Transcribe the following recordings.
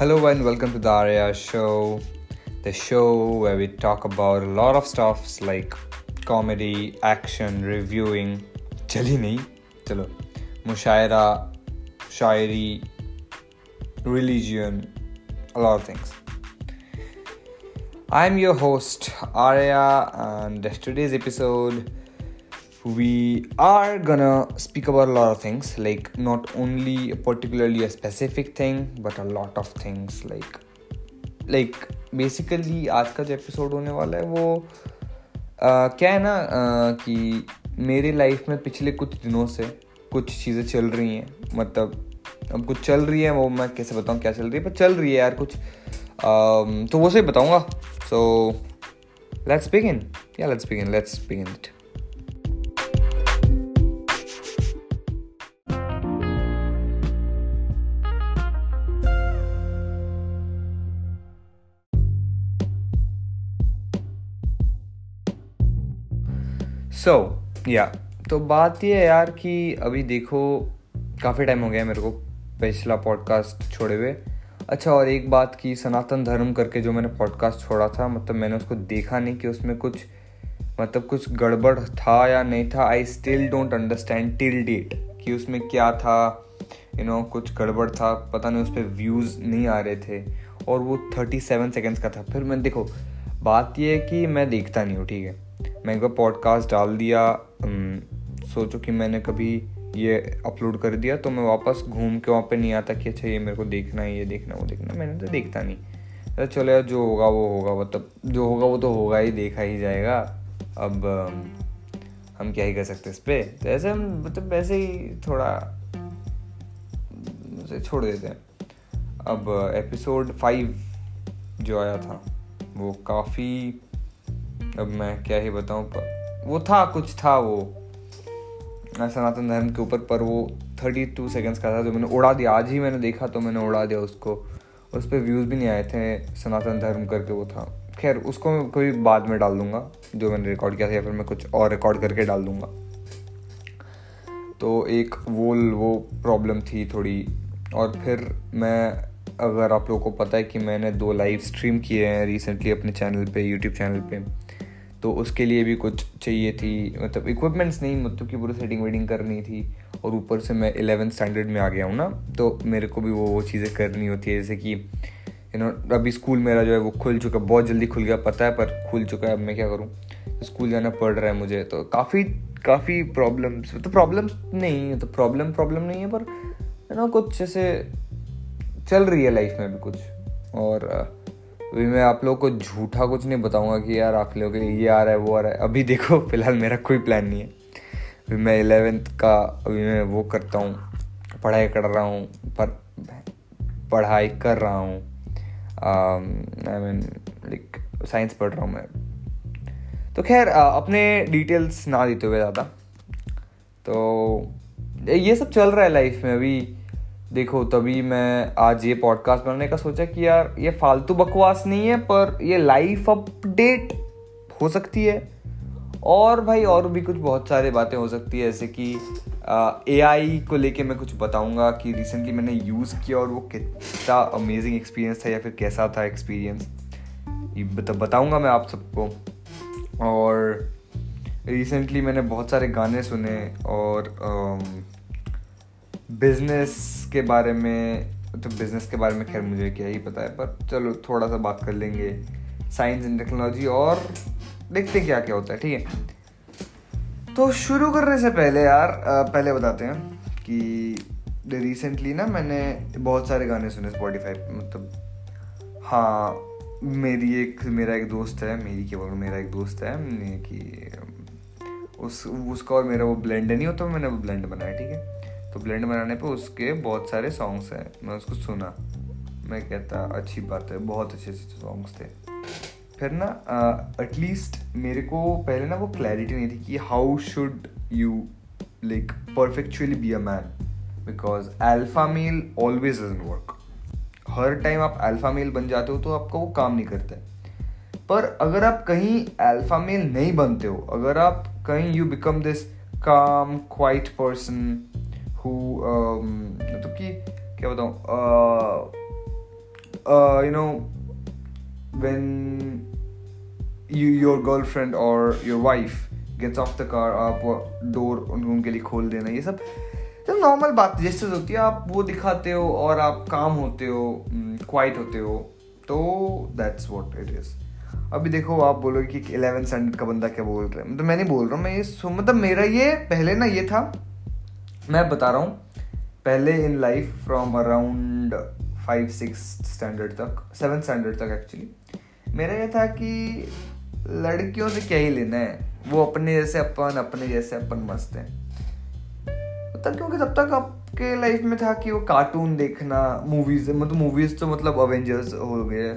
Hello and welcome to the Arya Show, the show where we talk about a lot of stuffs like comedy, action, reviewing, चली नहीं चलो मुशायरा शायरी religion, a lot of things. I'm your host Arya, and today's episode we are gonna speak about a lot of things, like, not only particularly a specific thing, but a lot of things, like like, basically, आज का जो episode होने वाला है वो क्या है ना कि मेरे लाइफ में पिछले कुछ दिनों से कुछ चीज़ें चल रही हैं। मतलब अब कुछ चल रही है, वो मैं कैसे बताऊँ क्या चल रही है? पर चल रही है यार कुछ। तो वो से बताऊँगा। So let's begin yeah let's begin let's begin it so so, yeah yeah, तो बात ये है यार कि अभी देखो काफ़ी टाइम हो गया मेरे को पिछला पॉडकास्ट छोड़े हुए। अच्छा और एक बात की सनातन धर्म करके जो मैंने पॉडकास्ट छोड़ा था मतलब मैंने उसको देखा नहीं कि उसमें कुछ मतलब कुछ गड़बड़ था या नहीं था। I still don't understand till date कि उसमें क्या था यू you नो know, कुछ गड़बड़ था। पता नहीं उस पर व्यूज़ नहीं आ रहे थे। और वो थर्टी सेवन सेकेंड्स का था। फिर मैं देखो बात ये है कि मैं देखता नहीं हूँ ठीक है? मैं एक बार पॉडकास्ट डाल दिया। सोचो कि मैंने कभी ये अपलोड कर दिया तो मैं वापस घूम के वहाँ पे नहीं आता कि अच्छा ये मेरे को देखना है, ये देखना वो देखना मैंने तो देखता नहीं। तो चलो यार, जो होगा वो होगा मतलब जो होगा वो तो होगा ही, देखा ही जाएगा। अब हम क्या ही कर सकते इस पर तो ऐसे हम मतलब वैसे ही थोड़ा छोड़ देते हैं। अब एपिसोड फाइव जो आया था, वो काफ़ी अब मैं क्या ही बताऊँ वो था, कुछ था वो। सनातन धर्म के ऊपर, पर वो थर्टी टू सेकेंड्स का था जो मैंने उड़ा दिया। आज ही मैंने देखा तो मैंने उड़ा दिया उसको। उस पर व्यूज़ भी नहीं आए थे सनातन धर्म करके, वो था। खैर, उसको मैं कोई बाद में डाल दूँगा, जो मैंने रिकॉर्ड किया था, या फिर मैं कुछ और रिकॉर्ड करके डाल दूँगा। तो एक वो वो प्रॉब्लम थी थोड़ी। और फिर मैं, अगर आप लोगों को पता है कि मैंने दो लाइव स्ट्रीम किए हैं रिसेंटली अपने चैनल पे यूट्यूब चैनल पे। तो उसके लिए भी कुछ चाहिए थी। मतलब इक्विपमेंट्स नहीं मतलब कि पूरी सेटिंग वेटिंग करनी थी। और ऊपर से मैं एलेवेंथ स्टैंडर्ड में आ गया हूँ ना तो मेरे को भी वो वो चीज़ें करनी होती है। जैसे कि यू नो अभी स्कूल मेरा जो है वो खुल चुका बहुत जल्दी खुल गया, पता है, पर खुल चुका है, अब मैं क्या करूँ? स्कूल जाना पड़ रहा है मुझे तो काफ़ी काफ़ी प्रॉब्लम्स तो प्रॉब्लम्स नहीं है तो प्रॉब्लम प्रॉब्लम नहीं है, पर यू नो कुछ जैसे चल रही है लाइफ में भी कुछ। और अभी मैं आप लोगों को झूठा कुछ नहीं बताऊँगा कि यार आप लोगों लोग ये आ रहा है, वो आ रहा है। अभी देखो, फ़िलहाल मेरा कोई प्लान नहीं है। अभी मैं एलेवेंथ का अभी मैं वो करता हूँ, पढ़ाई कर रहा हूँ, पर पढ़ाई कर रहा हूँ। आई मीन लाइक साइंस पढ़ रहा हूँ मैं। तो खैर अपने डिटेल्स ना देते हुए ज़्यादा। तो ये सब चल रहा है लाइफ में अभी। देखो तभी मैं आज ये पॉडकास्ट बनाने का सोचा कि यार ये फालतू बकवास नहीं है पर ये लाइफ अपडेट हो सकती है। और भाई और भी कुछ बहुत सारे बातें हो सकती है जैसे कि ए आई को लेके मैं कुछ बताऊँगा कि रिसेंटली मैंने यूज़ किया और वो कितना अमेजिंग एक्सपीरियंस था या फिर कैसा था एक्सपीरियंस ये बता, बताऊँगा मैं आप सबको। और रिसेंटली मैंने बहुत सारे गाने सुने और बिज़नेस के बारे में तो बिज़नेस के बारे में खैर मुझे क्या ही पता है पर चलो थोड़ा सा बात कर लेंगे साइंस एंड टेक्नोलॉजी और देखते हैं क्या क्या होता है ठीक है? तो शुरू करने से पहले यार पहले बताते हैं कि रिसेंटली ना मैंने बहुत सारे गाने सुने स्पॉटिफाई मतलब हाँ मेरी एक मेरा एक दोस्त है मेरी के बोलूँ मेरा एक दोस्त है कि उस उसका और मेरा वो ब्लेंड नहीं होता मैंने वो ब्लेंड बनाया ठीक है? तो ब्लेंड बनाने पे उसके बहुत सारे सॉन्ग्स हैं। मैं उसको सुना। मैं कहता, अच्छी बात है, बहुत अच्छे अच्छे सॉन्ग्स थे। फिर ना एटलीस्ट मेरे को पहले ना वो क्लैरिटी नहीं थी कि how should you like perfectly be a man because alpha male always doesn't work her time आप अल्फ़ा मेल बन जाते हो तो आपका वो काम नहीं करता है। पर अगर आप कहीं अल्फ़ा मेल नहीं बनते हो, अगर आप कहीं you become this calm quiet person who मतलब कि क्या बताऊँ you know when you, your girlfriend or your wife gets off the car, आप डोर उनके लिए खोल देना, ये सब तो नॉर्मल बात जैसे होती है, आप वो दिखाते हो और आप काम होते हो क्वाइट होते हो तो दैट्स वॉट इट इज़ अभी देखो आप बोलोगे कि इलेवन स्टैंडर्ड का बंदा क्या बोल रहा है? मतलब मैं नहीं बोल रहा हूँ, मैं ये मतलब मेरा ये पहले ना ये था मैं बता रहा हूँ, पहले in life from around five six standard तक सेवन स्टैंडर्ड तक एक्चुअली मेरा ये था कि लड़कियों से क्या ही लेना है। वो अपने जैसे अपन, अपने जैसे अपन मस्त हैं। तब क्योंकि तब तक आपके लाइफ में था कि वो कार्टून देखना मूवीज़ मतलब मूवीज़ तो मतलब अवेंजर्स हो गए,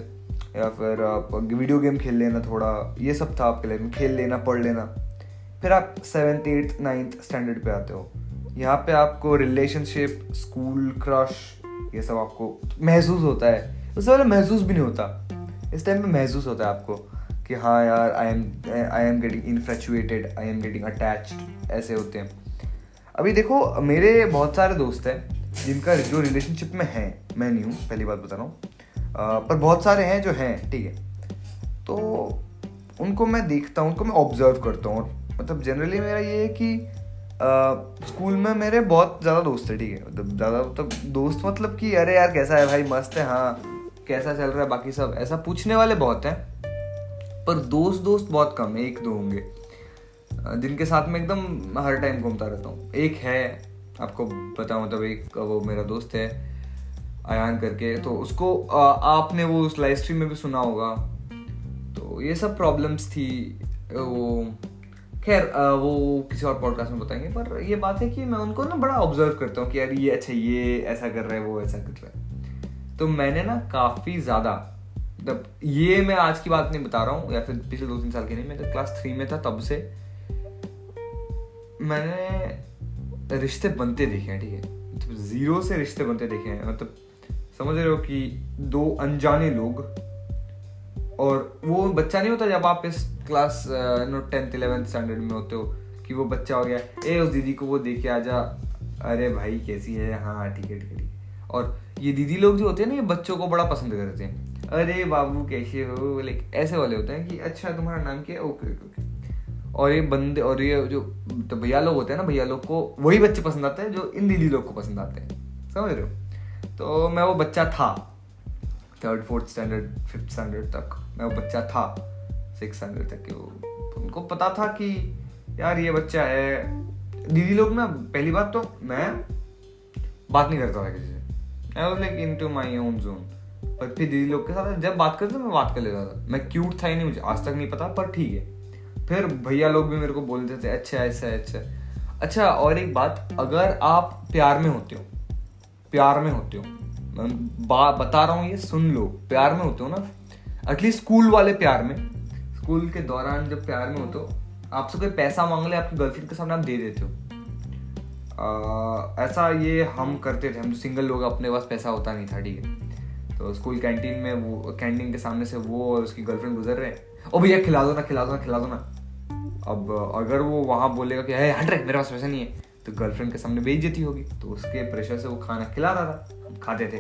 या फिर आप वीडियो गेम खेल लेना थोड़ा, ये सब था आपके लाइफ में, खेल लेना, पढ़ लेना। फिर आप सेवेंथ एट्थ नाइन्थ स्टैंडर्ड पे आते हो। यहाँ पे आपको रिलेशनशिप स्कूल क्रश ये सब आपको महसूस होता है। उससे पहले महसूस भी नहीं होता। इस टाइम पे महसूस होता है आपको कि हाँ यार I am I am getting infatuated I am getting attached ऐसे होते हैं। अभी देखो, मेरे बहुत सारे दोस्त हैं जिनका जो रिलेशनशिप में है, मैं नहीं हूँ, पहली बात बता रहा हूँ। पर बहुत सारे हैं जो हैं, ठीक है। तो उनको मैं देखता हूँ, उनको मैं ऑब्ज़र्व करता हूँ। मतलब जनरली मेरा ये है कि स्कूल में मेरे बहुत ज़्यादा दोस्त है ठीक है? मतलब ज़्यादा मतलब दोस्त मतलब कि, अरे यार, कैसा है भाई? मस्त है हाँ कैसा चल रहा है, बाकी सब? ऐसा पूछने वाले बहुत हैं, पर दोस्त दोस्त बहुत कम है, एक दो होंगे। जिनके साथ में एकदम हर टाइम घूमता रहता हूँ। एक है, आपको बताऊँ मतलब एक, वो मेरा दोस्त है, आयान करके तो उसको आपने वो उस लाइव स्ट्रीम में भी सुना होगा। तो ये सब प्रॉब्लम्स थी, वो खैर वो किसी और पॉडकास्ट में बताएँगे, पर ये बात है कि मैं उनको ना बड़ा ऑब्ज़र्व करता हूँ कि यार, ये अच्छा ये ऐसा कर रहा है, वो ऐसा कर रहा है। तो मैंने ना काफ़ी ज़्यादा मतलब ये मैं आज की बात नहीं बता रहा हूँ, या फिर पिछले दो तीन साल की नहीं, मैं तो क्लास थ्री में था तब से। मैंने रिश्ते बनते देखे हैं, ठीक है? मतलब ज़ीरो से रिश्ते बनते देखे हैं मतलब समझ रहे हो कि दो अनजाने लोग और वो बच्चा नहीं होता जब आप इस class no tenth eleventh standard में होते हो कि वो बच्चा हो गया ए, उस दीदी को वो देख के जा अरे भाई, कैसी है? हाँ ठीक है ठीक है और ये दीदी लोग जो होते हैं ना, ये बच्चों को बड़ा पसंद करते हैं। अरे बाबू, कैसे हो? लाइक ऐसे वाले होते हैं कि अच्छा तुम्हारा नाम क्या है? ओके ओके और ये बंदे, और ये जो तो भैया लोग होते हैं ना, भैया लोग को वही बच्चे पसंद आते हैं जो इन दीदी लोग को पसंद आते हैं। समझ रहे हो? तो मैं वो बच्चा था third fourth standard fifth standard तक। मैं वो बच्चा था सिक्स स्टैंडर्ड तक के वो। उनको पता था कि यार ये बच्चा है। दीदी लोग ना, पहली बात तो मैं बात नहीं करता था किसी से। I was like into my own zone पर फिर दीदी लोग के साथ जब बात करते मैं बात कर लेता था। मैं क्यूट था ही नहीं मुझे, आज तक नहीं पता, पर ठीक है। फिर भैया लोग भी मेरे को बोलते थे अच्छा ऐसा अच्छा अच्छा और एक बात, अगर आप प्यार में होते हो, प्यार में होते हो, मैं बता रहा हूँ ये सुन लो, प्यार में होते हो ना एटलीस्ट स्कूल वाले प्यार में। स्कूल के दौरान जब प्यार में हो तो आपसे कोई पैसा मांग ले, आपकी गर्लफ्रेंड के सामने आप दे देते हो। ऐसा ये हम करते थे, हम सिंगल लोग, अपने पास पैसा होता नहीं था, ठीक है? तो स्कूल कैंटीन में वो कैंटीन के सामने से वो और उसकी गर्लफ्रेंड गुजर रहे हैं। ओ भैया, खिला दो ना, खिला दो ना, खिला दो ना। अब अगर वो वहाँ बोलेगा कि है हट रहे, मेरे पास पैसा नहीं है तो गर्लफ्रेंड के सामने बेइज्जती होगी। तो उसके प्रेशर से वो खाना खिला रहा था, हम खाते थे।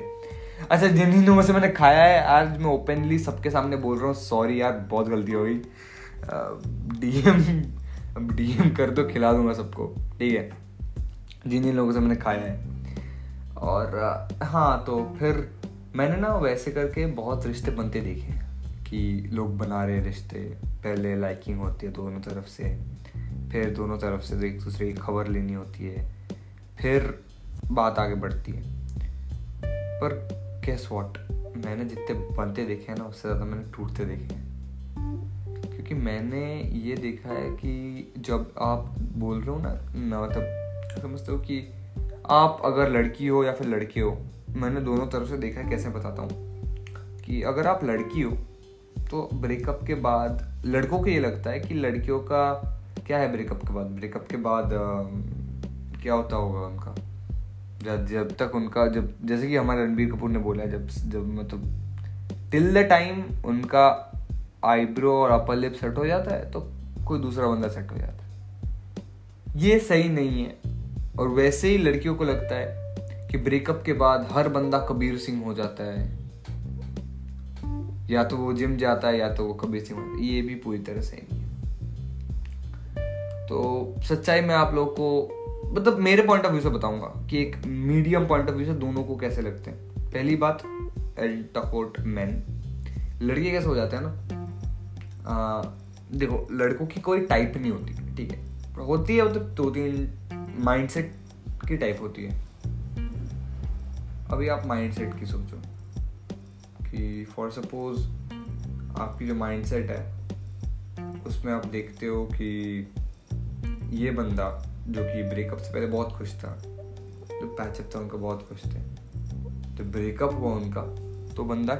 अच्छा जिन दिनों में से मैंने खाया है, आज मैं ओपनली सबके सामने बोल रहा हूँ सॉरी यार, बहुत गलती हो गई। डीएम अब डीएम कर दो, खिला दूँगा सबको। ठीक है? जिन जिन लोगों से मैंने खाया है। और हाँ तो फिर मैंने ना वैसे करके बहुत रिश्ते बनते देखे कि लोग बना रहे रिश्ते, पहले लाइकिंग होती है दोनों तरफ़ से, फिर दोनों तरफ़ से एक दूसरे की खबर लेनी होती है, फिर बात आगे बढ़ती है। पर कैस वॉट मैंने जितने बनते देखे हैं ना उससे ज़्यादा मैंने टूटते देखे हैं। क्योंकि मैंने ये देखा है कि जब आप बोल रहे हो ना ना मतलब समझते हो कि आप अगर लड़की हो या फिर लड़के हो मैंने दोनों तरफ़ से देखा है कैसे बताता हूँ कि अगर आप लड़की हो तो ब्रेकअप के बाद लड़कों को ये लगता है कि लड़कियों का क्या है ब्रेकअप के बाद? ब्रेकअप के बाद आ, क्या होता होगा उनका? जब तक उनका, जब, जैसे कि हमारे रणबीर कपूर ने बोला जब जब मतलब टिल द टाइम उनका आईब्रो और अपर लिप सेट हो जाता है तो कोई दूसरा बंदा सेट हो जाता है। ये सही नहीं है। और वैसे ही लड़कियों को लगता है कि ब्रेकअप के बाद हर बंदा कबीर सिंह हो जाता है। या तो वो जिम जाता है, या तो वो कभी से ये भी पूरी तरह सही नहीं है। तो सच्चाई में आप लोग को मतलब मेरे पॉइंट ऑफ़ व्यू से बताऊँगा कि एक मीडियम पॉइंट ऑफ़ व्यू से दोनों को कैसे लगते हैं। पहली बात एल टकोट मैन लड़के कैसे हो जाते हैं ना? आ, देखो लड़कों की कोई टाइप नहीं होती ठीक है? होती है मतलब दो तीन माइंडसेट की टाइप होती है। अभी आप माइंडसेट की सोचो कि फॉर सपोज़ आपकी जो माइंडसेट है उसमें आप देखते हो कि ये बंदा जो कि ब्रेकअप से पहले बहुत खुश था जो पैचअप था उनका बहुत खुश थे। तो ब्रेकअप हुआ उनका तो बंदा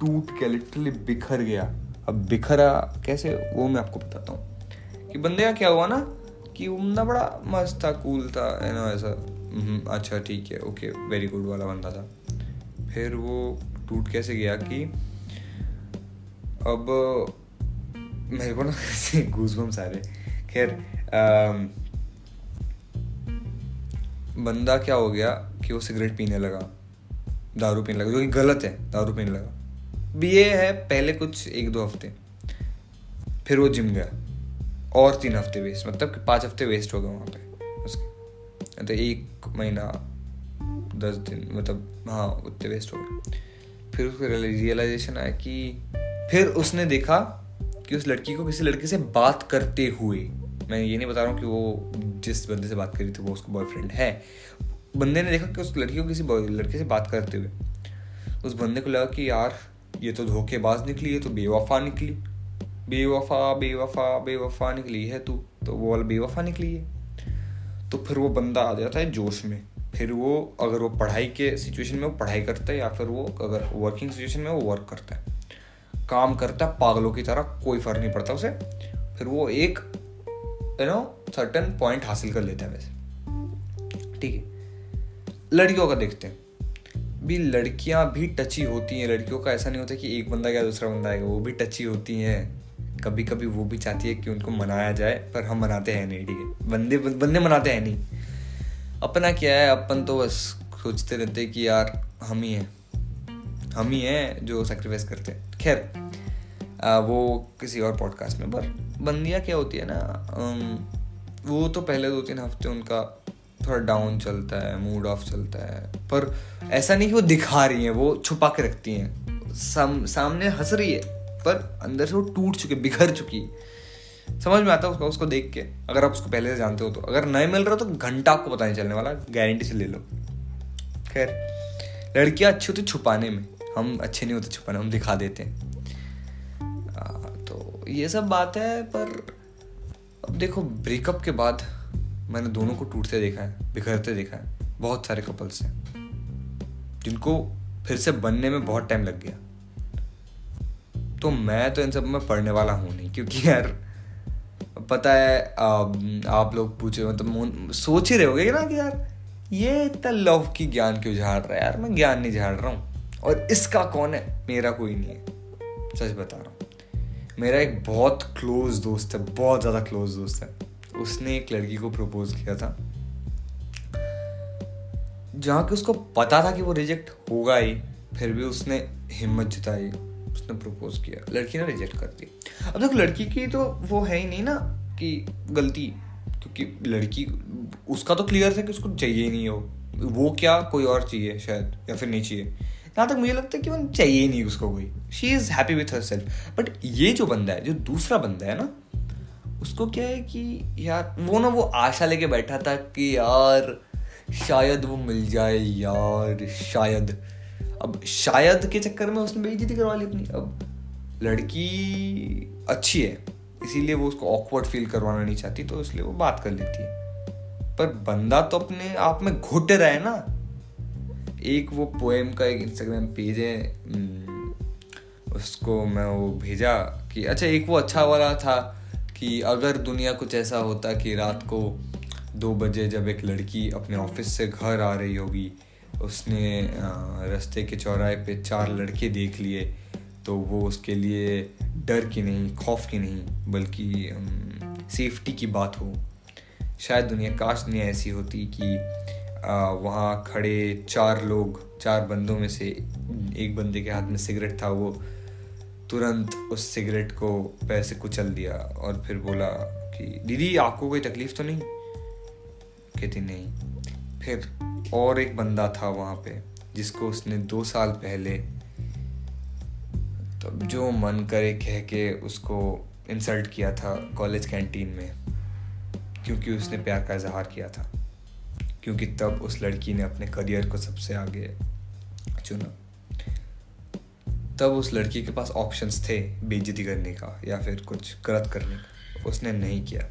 टूट के लिटरली बिखर गया। अब बिखरा कैसे वो मैं आपको बताता हूँ। कि बंदे का क्या हुआ ना कि वो बंदा बड़ा मस्त था कूल था है ना ऐसा। हम्म, अच्छा ठीक है ओके वेरी गुड वाला बंदा था। फिर वो टूट कैसे गया कि अब मेरे को ना घूस घूम सारे खैर बंदा क्या हो गया कि वो सिगरेट पीने लगा, दारू पीने लगा, जो कि गलत है, दारू पीने लगा। बी ए है पहले कुछ एक दो हफ़्ते, फिर वो जिम गया, और तीन हफ़्ते वेस्ट मतलब कि पाँच हफ़्ते वेस्ट हो गए वहाँ पे उसके। तो एक महीना, दस दिन मतलब हाँ उतने वेस्ट हो गए। फिर उसको रियलाइजेशन आया कि, फिर उसने देखा कि उस लड़की को किसी लड़के से बात करते हुए मैं ये नहीं बता रहा हूँ कि वो जिस बंदे से बात करी थी, वो उसका बॉयफ्रेंड है। बंदे ने देखा कि उस लड़की को किसी लड़के से बात करते हुए, उस बंदे को लगा कि यार, ये तो धोखेबाज निकली है तो बेवफा निकली। बेवफा बेवफा बेवफा निकली है तू तो वो वाला बेवफा निकली है। तो फिर वो बंदा आ जाता है जोश में। फिर वो, अगर वो पढ़ाई के सिचुएशन में वो पढ़ाई करता है या फिर वो, अगर वर्किंग सिचुएशन में वो वर्क करता है। काम करता है, पागलों की तरह, कोई फ़र्क नहीं पड़ता उसे। फिर वो एक यू नो सर्टन पॉइंट हासिल कर लेते हैं वैसे। ठीक है? लड़कियों का देखते हैं। भी लड़कियाँ भी टची होती हैं। लड़कियों का ऐसा नहीं होता कि एक बंदा क्या दूसरा बंदा आएगा। वो भी टची होती हैं। कभी कभी वो भी चाहती है कि उनको मनाया जाए, पर हम मनाते हैं नहीं, ठीक है? बंदे बंदे मनाते हैं नहीं। अपना क्या है? अपन तो बस सोचते रहते कि यार, हम ही हैं। हम ही हैं जो सेक्रीफाइस करते हैं। खैर वो किसी और पॉडकास्ट में। पर बंदियाँ क्या होती है ना वो तो पहले दो तीन हफ़्ते उनका थोड़ा डाउन चलता है मूड ऑफ़ चलता है। पर ऐसा नहीं कि वो दिखा रही हैं वो छुपा के रखती हैं। साम, सामने हंस रही है पर अंदर से वो टूट चुकी बिखर चुकी समझ में आता है उसका उसको देख के? अगर आप उसको पहले से जानते हो तो। अगर नहीं मिल रहा हो तो घंटा आपको पता नहीं चलने वाला गारंटी से ले लो। खैर लड़कियाँ अच्छी होती छुपाने में। हम अच्छे नहीं होते छुपाने हम दिखा देते हैं। ये सब बात है पर अब देखो ब्रेकअप के बाद मैंने दोनों को टूटते देखा है बिखरते देखा है बहुत सारे कपल्स हैं जिनको फिर से बनने में बहुत टाइम लग गया। तो मैं तो इन सब में पढ़ने वाला हूँ नहीं क्योंकि यार पता है आ, आप लोग पूछे मतलब सोच ही रहे होगे ना कि यार ये इतना लव की ज्ञान क्यों झाड़ रहा है? यार मैं ज्ञान नहीं झाड़ रहा हूँ। और इसका कौन है? मेरा कोई नहीं है सच बता रहा हूँ। मेरा एक बहुत क्लोज दोस्त है, बहुत ज़्यादा क्लोज दोस्त है। उसने एक लड़की को प्रपोज किया था। जहाँ कि उसको पता था कि वो रिजेक्ट होगा ही, फिर भी उसने हिम्मत जिताई, उसने प्रपोज किया। लड़की ने रिजेक्ट कर दी। अब देखो, लड़की की तो वो है ही नहीं ना कि गलती, क्योंकि लड़की, उसका तो क्लियर था कि उसको चाहिए ही नहीं हो वो क्या, कोई और चाहिए शायद, या फिर नहीं चाहिए। जहाँ तक मुझे लगता है कि वो चाहिए नहीं उसको कोई। She is happy with herself but ये जो बंदा है, जो दूसरा बंदा है ना, उसको क्या है कि यार, वो ना वो आशा लेके बैठा था कि यार, शायद वो मिल जाए यार, शायद। अब शायद के चक्कर में उसने बेइज्जती करवा ली अपनी। अब लड़की अच्छी है, इसीलिए वो उसको ऑकवर्ड फील करवाना नहीं चाहती तो इसलिए वो बात कर लेती है। पर बंदा तो अपने आप में घुट रहा है ना एक वो पोएम का एक इंस्टाग्राम पेज है हम्म, उसको मैं वो भेजा कि अच्छा एक वो अच्छा वाला था कि अगर दुनिया कुछ ऐसा होता कि रात को दो बजे जब एक लड़की अपने ऑफ़िस से घर आ रही होगी उसने रास्ते के चौराहे पे चार लड़के देख लिए तो वो उसके लिए डर की नहीं खौफ की नहीं बल्कि सेफ्टी की बात हो। शायद दुनिया काश दुनिया ऐसी होती कि वहाँ खड़े चार लोग, चार बंदों में से एक बंदे के हाथ में सिगरेट था, वो तुरंत उस सिगरेट को पैर से कुचल दिया और फिर बोला कि, दीदी, आपको कोई तकलीफ़ तो नहीं? कहती, नहीं। फिर और एक बंदा था वहाँ पे, जिसको उसने दो साल पहले तब जो मन करे कह के उसको इंसल्ट किया था कॉलेज कैंटीन में, क्योंकि उसने प्यार का इजहार किया था। क्योंकि तब उस लड़की ने अपने करियर को सबसे आगे चुना। तब उस लड़की के पास ऑप्शंस थे बेजती करने का या फिर कुछ गलत करने का। उसने नहीं किया।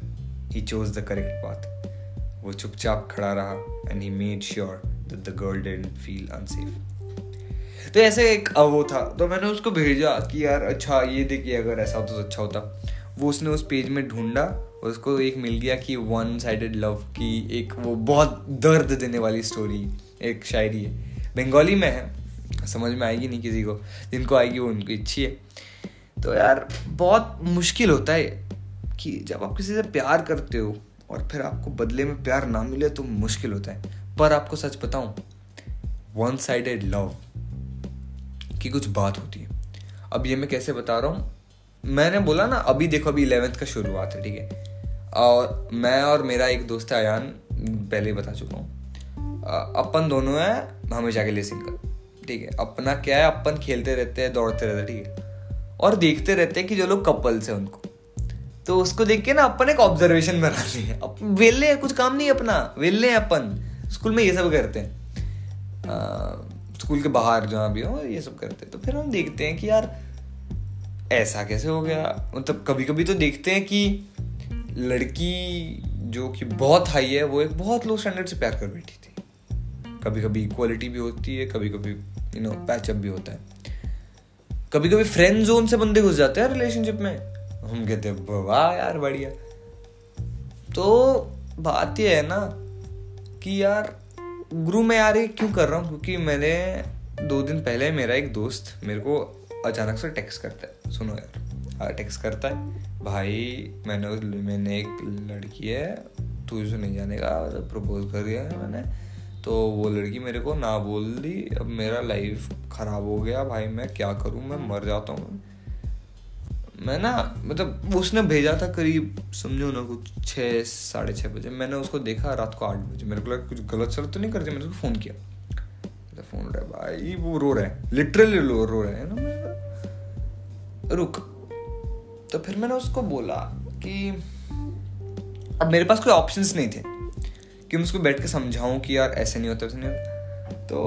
He chose the correct path वो चुपचाप खड़ा रहा and he made sure that the girl didn't feel unsafe तो ऐसे एक वो था। तो मैंने उसको भेजा कि यार अच्छा ये देखिए अगर ऐसा होता तो अच्छा होता। वो उसने उस पेज में ढूंढा और उसको एक मिल गया कि वन साइडेड लव की एक वो बहुत दर्द देने वाली स्टोरी एक शायरी है। बंगाली में है, समझ में आएगी नहीं किसी को, जिनको आएगी वो उनकी इच्छी है। तो यार, बहुत मुश्किल होता है कि जब आप किसी से प्यार करते हो और फिर आपको बदले में प्यार ना मिले तो मुश्किल होता है। पर आपको सच बताऊँ वन साइडेड लव की कुछ बात होती है। अब ये मैं कैसे बता रहा हूँ मैंने बोला ना, अभी देखो, अभी इलेवेंथ का शुरुआत है, ठीक है? और मैं और मेरा एक दोस्त है अयान, पहले ही बता चुका हूँ। अपन दोनों हैं हमेशा के लिए सिंगल ठीक है? अपना क्या है, अपन खेलते रहते हैं, दौड़ते रहते हैं, ठीक है? और देखते रहते हैं कि जो लोग कपल्स हैं उनको। तो उसको देख के ना, अपन एक ऑब्जर्वेशन बना लिए वेले कुछ काम नहीं अपना, वेले अपन। स्कूल में ये सब करते हैं। स्कूल के बाहर जहाँ भी हो, ये सब करते हैं। तो फिर हम देखते हैं कि यार ऐसा कैसे हो गया? मतलब कभी कभी तो देखते हैं कि लड़की जो कि बहुत हाई है वो एक बहुत लो स्टैंडर्ड से प्यार कर बैठी थी। कभी कभी इक्वालिटी भी होती है कभी कभी यू नो पैचअप भी होता है। कभी कभी फ्रेंड जोन से बंदे घुस जाते हैं रिलेशनशिप में। हम कहते हैं वाह यार बढ़िया। तो बात यह है ना कि यार गुरु मैं यार ये क्यों कर रहा हूँ? क्योंकि मैंने दो दिन पहले मेरा एक दोस्त मेरे को अचानक से टेक्स्ट करता है। सुनो यार। टेक्स्ट करता है। भाई, मैंने मैंने एक लड़की है तू इसे नहीं जानेगा प्रपोज कर दिया है मैंने। तो वो लड़की मेरे को ना बोल दी। अब मेरा लाइफ ख़राब हो गया। भाई, मैं क्या करूँ? मैं मर जाता हूँ। मैं ना मतलब उसने भेजा था करीब, समझो ना, कुछ छः, साढ़े छः बजे। मैंने उसको देखा रात को आठ बजे। मेरे को लगा कुछ गलत सलत तो नहीं करते मैंने उसको फ़ोन किया। फ़ोन उठा भाई, वो रो रहा है। लिटरली रो रो रहा है ना मैं? रुक। तो फिर मैंने उसको बोला कि अब मेरे पास कोई ऑप्शंस नहीं थे कि मैं उसको बैठ के समझाऊं कि यार ऐसे नहीं होता ऐसे नहीं तो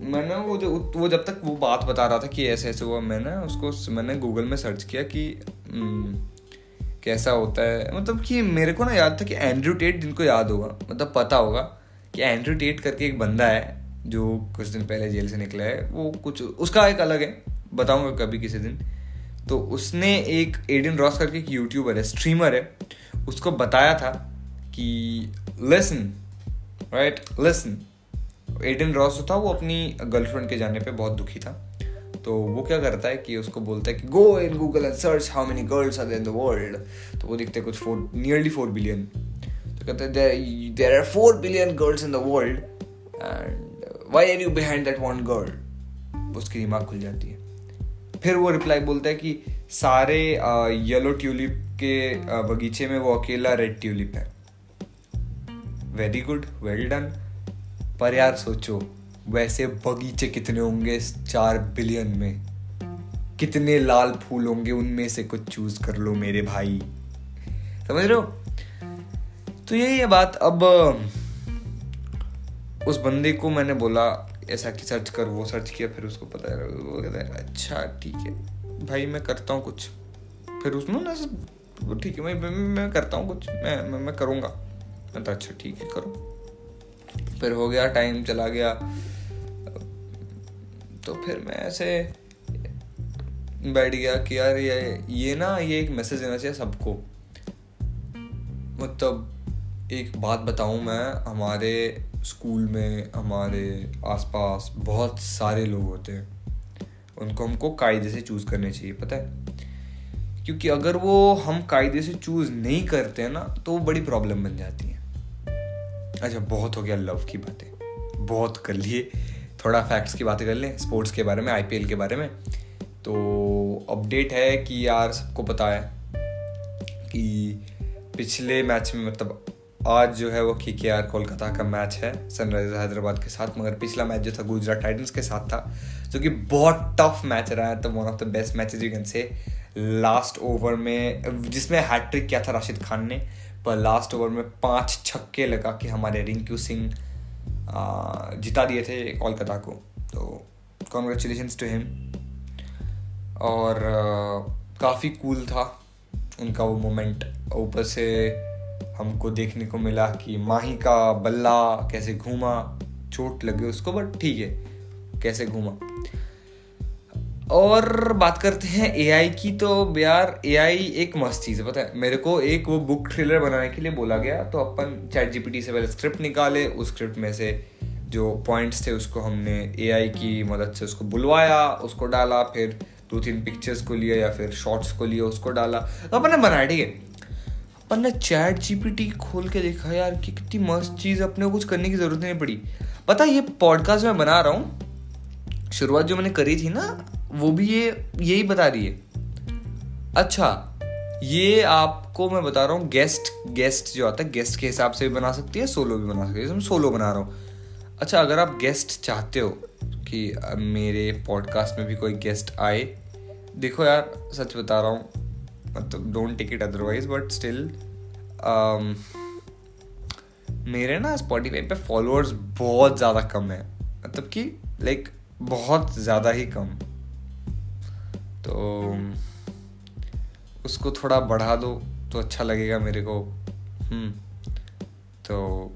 मैंने वो जो वो जब तक वो बात बता रहा था कि ऐसे ऐसे हुआ मैंने उसको मैंने गूगल में सर्च किया कि हम्म, कैसा होता है? मतलब कि मेरे को ना याद था कि एंड्रू टेट जिनको याद होगा। मतलब पता होगा कि एंड्रू टेट करके एक बंदा है जो कुछ दिन पहले जेल से निकला है। वो कुछ उसका एक अलग है बताऊँगा कभी किसी दिन। तो उसने एक एडिन रॉस करके एक यूट्यूबर है स्ट्रीमर है। उसको बताया था कि lesson right lesson Aidan Ross जो था, वो अपनी गर्लफ्रेंड के जाने पे बहुत दुखी था। तो वो क्या करता है कि उसको बोलता है कि go in Google and search how many girls are in the world तो वो दिखते कुछ फोर नियरली फोर बिलियन तो कहते हैं there are four billion girls in the world and why are you behind that one girl उसकी दिमाग खुल जाती है। फिर वो रिप्लाई बोलता है कि सारे येलो ट्यूलिप के बगीचे में वो अकेला रेड ट्यूलिप है। वेरी गुड वेल डन पर यार सोचो, वैसे बगीचे कितने होंगे चार बिलियन में? कितने लाल फूल होंगे उनमें से कुछ चूज़ कर लो मेरे भाई। समझ रहे हो? तो यही है बात। अब उस बंदे को मैंने बोला ऐसा कि सर्च कर वो सर्च किया फिर उसको पता है वो कहता है अच्छा ठीक है भाई मैं करता हूँ कुछ। फिर उसने ना ठीक है मैं मैं करता हूँ कुछ मैं मैं, मैं करूँगा। मैं तो अच्छा ठीक है करो। फिर हो गया टाइम चला गया। तो फिर मैं ऐसे बैठ गया कि यार ये ये ना ये एक मैसेज देना चाहिए सबको। मतलब एक बात बताऊँ मैं हमारे स्कूल में हमारे आसपास बहुत सारे लोग होते हैं। उनको हमको कायदे से चूज़ करने चाहिए, पता है? क्योंकि अगर वो हम कायदे से चूज़ नहीं करते हैं ना तो वो बड़ी प्रॉब्लम बन जाती है। अच्छा बहुत हो गया लव की बातें। बहुत कर लिए। थोड़ा फैक्ट्स की बातें कर लें स्पोर्ट्स के बारे में आईपीएल के बारे में। तो अपडेट है कि यार सबको पता है कि पिछले मैच में मतलब आज जो है वो के के आर कोलकाता का मैच है सनराइजर हैदराबाद के साथ, मगर पिछला मैच जो था गुजरात टाइटन्स के साथ था, जो कि बहुत टफ मैच रहा है तो one of the best matches you can say last over में, जिसमें हैट्रिक किया था राशिद खान ने, पर लास्ट ओवर में पाँच छक्के लगा के हमारे रिंकू सिंह जिता दिए थे कोलकाता को। तो कॉन्ग्रेचुलेशन टू हिम और काफ़ी कूल था उनका वो मोमेंट ऊपर से हमको देखने को मिला कि माही का बल्ला कैसे घूमा, चोट लगे उसको बट ठीक है, कैसे घूमा। और बात करते हैं एआई की तो यार एआई एक मस्त चीज़ है, पता है। मेरे को एक वो बुक थ्रिलर बनाने के लिए बोला गया तो अपन चैट जीपीटी से पहले स्क्रिप्ट निकाले, उस स्क्रिप्ट में से जो पॉइंट्स थे उसको हमने एआई की मदद से उसको बुलवाया, उसको डाला, फिर दो तीन पिक्चर्स को लिया या फिर शॉर्ट्स को लिया, उसको डाला। तो अपन ने बनाया, ठीक है। अपन ने चैट जीपीटी खोल के देखा यार कि कितनी मस्त चीज़ अपने को कुछ करने की ज़रूरत नहीं पड़ी। पता ये पॉडकास्ट मैं बना रहा हूँ, शुरुआत जो मैंने करी थी ना, वो भी ये, यही बता रही है। अच्छा ये आपको मैं बता रहा हूँ गेस्ट गेस्ट जो आता है गेस्ट के हिसाब से भी बना सकती है सोलो भी बना सकती है। सोलो बना रहा हूँ। अच्छा अगर आप गेस्ट चाहते हो कि मेरे पॉडकास्ट में भी कोई गेस्ट आए, देखो यार, सच बता रहा हूँ मतलब don't take it otherwise but still मेरे ना स्पॉटीफाई पे फॉलोअर्स बहुत ज़्यादा कम है। मतलब कि लाइक बहुत ज़्यादा ही कम। तो उसको थोड़ा बढ़ा दो तो अच्छा लगेगा मेरे को। हम्म तो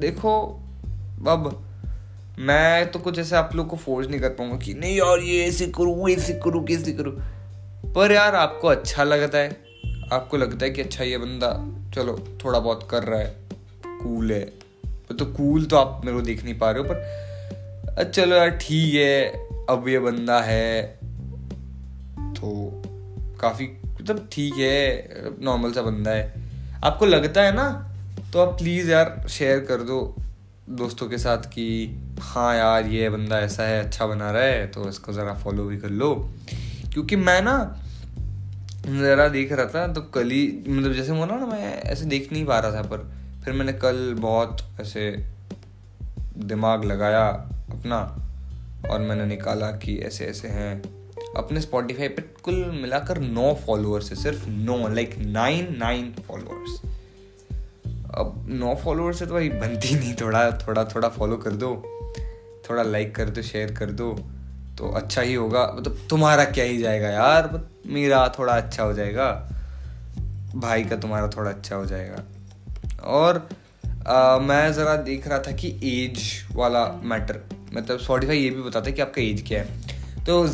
देखो, अब मैं तो कुछ ऐसे आप लोग को फोर्स नहीं कर पाऊँगा कि, नहीं यार, ये ऐसे करूँ, वो ऐसे करूँ, कैसे करूँ? पर यार आपको अच्छा लगता है। आपको लगता है कि अच्छा ये बंदा, चलो, थोड़ा बहुत कर रहा है। कूल है। तो कूल तो आप मेरे को देख नहीं पा रहे हो, पर चलो यार, ठीक है। अब ये बंदा है तो काफ़ी मतलब ठीक है नॉर्मल सा बंदा है। आपको लगता है ना तो आप प्लीज़ यार शेयर कर दो दोस्तों के साथ कि हाँ यार, ये बंदा ऐसा है अच्छा बना रहा है तो इसको ज़रा फॉलो भी कर लो। क्योंकि मैं ना ज़रा देख रहा था तो कल ही मतलब जैसे बोला ना मैं, ऐसे देख नहीं पा रहा था, पर फिर मैंने कल बहुत ऐसे दिमाग लगाया अपना, और मैंने निकाला कि ऐसे ऐसे हैं। अपने स्पॉटिफाई पे कुल मिलाकर नौ फॉलोअर्स है, सिर्फ़ नौ लाइक नाइन नाइन फॉलोअर्स अब नौ फॉलोअर्स से तो भाई बनती नहीं, थोड़ा थोड़ा थोड़ा फॉलो कर दो, थोड़ा लाइक कर दो शेयर कर दो। तो अच्छा ही होगा। मतलब तुम्हारा क्या ही जाएगा यार। मेरा थोड़ा अच्छा हो जाएगा। भाई का तुम्हारा थोड़ा अच्छा हो जाएगा। और आ, मैं ज़रा देख रहा था कि एज वाला मैटर मतलब स्पॉटीफाई ये भी बताता है कि आपका एज क्या है। तो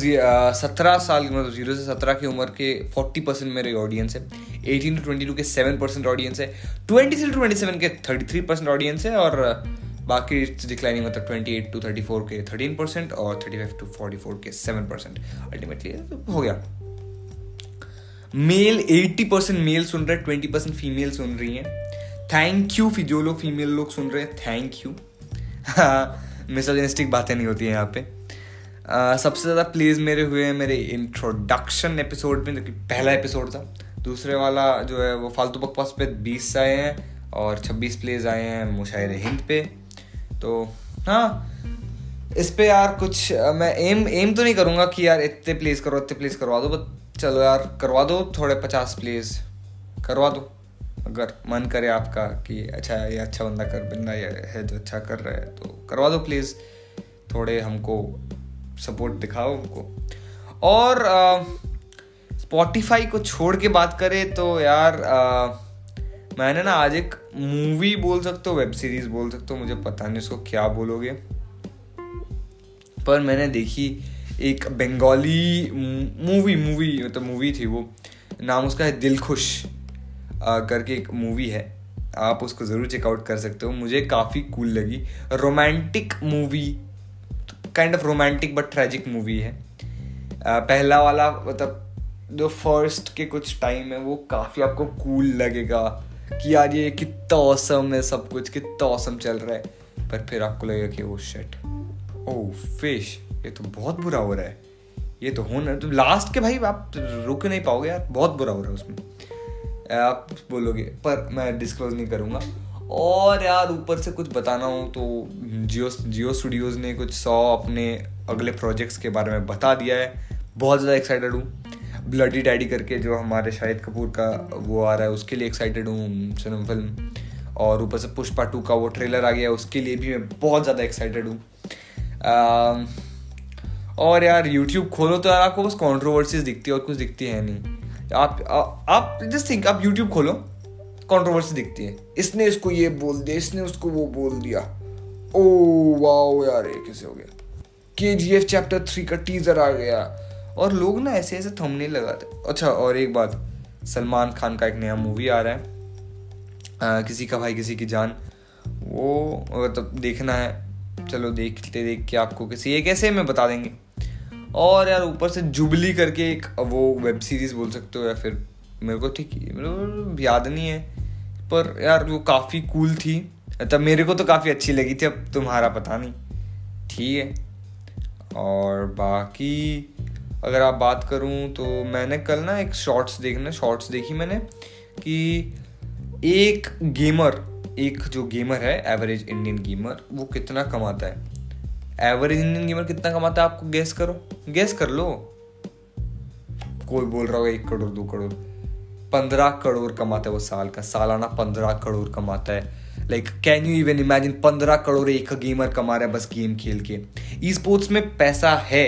सत्रह साल मतलब ज़ीरो से सत्रह की उम्र के फोर्टी परसेंट मेरे ऑडियंस है। एटीन टू ट्वेंटी टू के सेवन परसेंट ऑडियंस है। ट्वेंटी टू ट्वेंटी सेवन के थर्टी थ्री परसेंट ऑडियंस है। और बाकी इट्स डिक्लाइनिंग मतलब twenty eight to thirty four के थर्टीन परसेंट और thirty five to forty four के सेवन परसेंट अल्टीमेटली हो गया। मेल एट्टी परसेंट मेल सुन रहे हैं ट्वेंटी परसेंट फीमेल सुन रही हैं। थैंक यू जो लोग फीमेल लोग सुन रहे हैं। थैंक यू मिसोजिनिस्टिक बातें नहीं होती हैं यहाँ पे। uh, सबसे ज़्यादा प्लेज मेरे हुए हैं मेरे इंट्रोडक्शन एपिसोड में जो कि पहला एपिसोड था। दूसरे वाला जो है वो फालतू बकवास पे बीस आए हैं और छब्बीस प्लेज आए हैं मुशायर हिंद पे। तो हाँ इस पर यार कुछ मैं एम एम तो नहीं करूँगा कि यार इतने प्लेस करो इतने प्लेस करवा दो बट चलो यार करवा दो थोड़े पचास प्लेस करवा दो। अगर मन करे आपका कि अच्छा ये अच्छा बंदा कर बंदा ये है जो अच्छा कर रहा है तो करवा दो प्लीज़ थोड़े हमको सपोर्ट दिखाओ हमको। और स्पॉटिफाई को छोड़ के बात करें तो यार आ, मैंने ना आज एक मूवी बोल सकते हो वेब सीरीज़ बोल सकते हो, मुझे पता नहीं उसको क्या बोलोगे। पर मैंने देखी एक बंगाली मूवी मूवी मतलब मूवी थी वो। नाम उसका है दिल खुश करके एक मूवी है। आप उसको ज़रूर चेकआउट कर सकते हो। मुझे काफ़ी कूल लगी। Romantic movie kind of romantic but tragic movie है। पहला वाला मतलब जो फ़र्स्ट के कुछ टाइम है, वो काफ़ी आपको कूल लगेगा। कि यार ये कितना औसम है सब कुछ, कितना औसम चल रहा है। पर फिर आपको लगेगा कि वो शेट ओ फ़िश ये तो बहुत बुरा हो रहा है। ये तो होना तो लास्ट के भाई आप रुक नहीं पाओगे यार, बहुत बुरा हो रहा है उसमें। आप बोलोगे, पर मैं डिस्क्लोज नहीं करूँगा। और यार ऊपर से कुछ बताना हो तो जियो जियो स्टूडियोज़ ने कुछ सौ अपने अगले प्रोजेक्ट्स के बारे में बता दिया है। बहुत ज़्यादा एक्साइटेड हूँ। ब्लडी डैडी करके जो हमारे शाहिद कपूर का वो आ रहा है, उसके लिए एक्साइटेड हूँ सिनेमा फ़िल्म और ऊपर से पुष्पा टू का वो ट्रेलर आ गया, उसके लिए भी मैं बहुत ज़्यादा एक्साइटेड हूँ। और यार यूट्यूब खोलो तो यार, आपको बस कॉन्ट्रोवर्सीज दिखती है और कुछ दिखती है नहीं। आप आप जस्ट थिंक आप यूट्यूब खोलो कॉन्ट्रोवर्सी दिखती है। इसने इसको ये बोल दिया, इसने उसको वो बोल दिया। ओ, वाओ यार, ये कैसे हो गया? के जी एफ़ चैप्टर थ्री का टीजर आ गया। और लोग ना ऐसे ऐसे थंबनेल लगाते अच्छा और एक बात सलमान खान का एक नया मूवी आ रहा है। आ, किसी का भाई किसी की जान। वो मतलब देखना है। चलो देखते देख के आपको किसी एक ऐसे में बता देंगे। और यार ऊपर से जुबली करके एक वो वेब सीरीज़ बोल सकते हो या फिर मेरे को ठीक को याद नहीं है। पर यार वो काफ़ी कूल थी। तब मेरे को तो काफ़ी अच्छी लगी थी अब तुम्हारा पता नहीं। ठीक है। और बाकी अगर आप बात करूँ तो मैंने कल ना एक शॉर्ट्स देखना, शॉर्ट्स देखी मैंने कि एक गेमर, एक जो गेमर है, एवरेज इंडियन गेमर, वो कितना कमाता है। एवरेज इंडियन गेमर कितना कमाता है, आपको गैस करो। गैस कर लो। कोई बोल रहा होगा, एक करोड़, दो करोड़। पंद्रह करोड़ कमाता है वो साल का। सालाना पंद्रह करोड़ कमाता है। Like can you even imagine पंद्रह करोड़ एक गेमर कमा रहा है बस गेम खेल के। ई स्पोर्ट्स में पैसा है।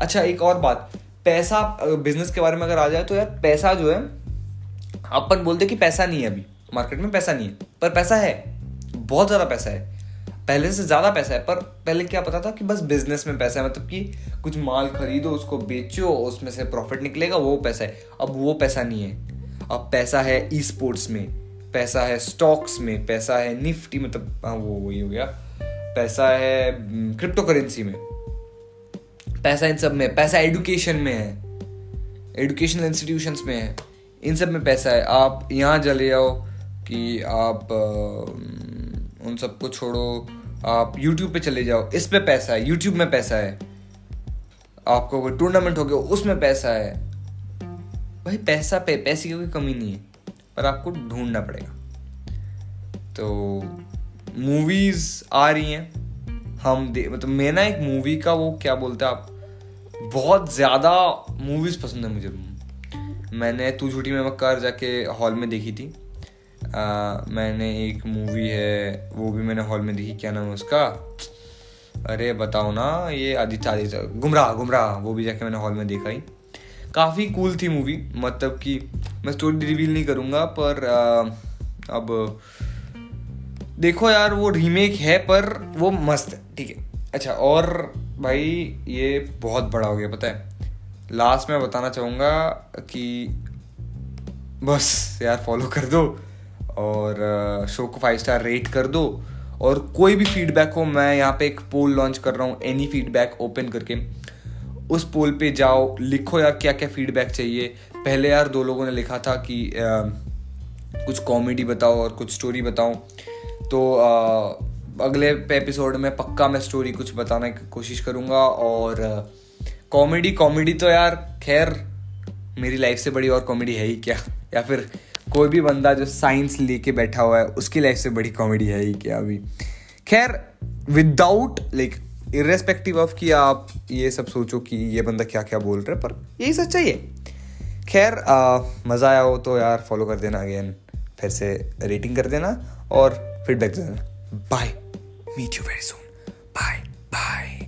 अच्छा एक और बात। पैसा बिज़नेस के बारे में अगर आ जाए तो यार, पैसा जो है, अपन बोलते कि पैसा नहीं है अभी। मार्केट में पैसा नहीं है। पर पैसा है। बहुत ज़्यादा पैसा है। पहले से ज़्यादा पैसा है। पर पहले क्या पता था कि बस बिज़नेस में पैसा है। मतलब कि कुछ माल खरीदो, उसको बेचो, उसमें से प्रॉफिट निकलेगा, वो पैसा है। अब वो पैसा नहीं है। अब पैसा है ई स्पोर्ट्स में। पैसा है स्टॉक्स में, पैसा है निफ्टी मतलब हाँ वो वही हो गया। पैसा है क्रिप्टो करेंसी में। पैसा इन सब में, पैसा एडुकेशन में है। एडुकेशनल इंस्टीट्यूशन में है। इन सब में पैसा है। आप यहाँ चले जाओ कि आप उन सबको छोड़ो। आप यूट्यूब पे चले जाओ। इस पे पैसा है। यूट्यूब में पैसा है। आपको कोई टूर्नामेंट हो गया, उसमें पैसा है। भाई, पैसा पे, पैसे की कोई कमी नहीं है। पर आपको ढूंढना पड़ेगा। तो मूवीज़ आ रही हैं। हम दे मतलब मैं ना एक मूवी का वो क्या बोलते हैं आप बहुत ज़्यादा मूवीज़ पसंद है मुझे। मैंने तू झूठी में मक्कार जाके हॉल में देखी थी। आ, मैंने एक मूवी है वो भी मैंने हॉल में देखी क्या नाम है उसका? अरे बताओ ना ये आदित्य आदित्य गुमराह गुमराह वो भी जाके मैंने हॉल में देखा ही। काफ़ी कूल थी मूवी मतलब कि मैं स्टोरी रिवील नहीं करूँगा पर आ, अब देखो यार वो रीमेक है पर वो मस्त है ठीक है। अच्छा और भाई ये बहुत बड़ा हो गया पता है। लास्ट में बताना चाहूँगा कि बस यार फॉलो कर दो और शो को फाइव स्टार रेट कर दो और कोई भी फीडबैक हो मैं यहाँ पे एक पोल लॉन्च कर रहा हूँ एनी फीडबैक ओपन करके। उस पोल पे जाओ लिखो यार क्या क्या फीडबैक चाहिए। पहले यार दो लोगों ने लिखा था कि आ, कुछ कॉमेडी बताओ और कुछ स्टोरी बताओ। तो आ, अगले एपिसोड में पक्का मैं स्टोरी कुछ बताने की कोशिश करूँगा और कॉमेडी कॉमेडी तो यार खैर मेरी लाइफ से बड़ी और कॉमेडी है ही क्या? या फिर कोई भी बंदा जो साइंस लेके बैठा हुआ है उसकी लाइफ से बड़ी कॉमेडी है ही क्या अभी? खैर विदाउट लाइक इरेस्पेक्टिव ऑफ़ कि आप ये सब सोचो कि ये बंदा क्या क्या बोल रहा है, पर यही सच्चाई है खैर मज़ा आया हो तो यार फॉलो कर देना अगेन फिर से रेटिंग कर देना और फीडबैक देना। Bye meet you very soon bye bye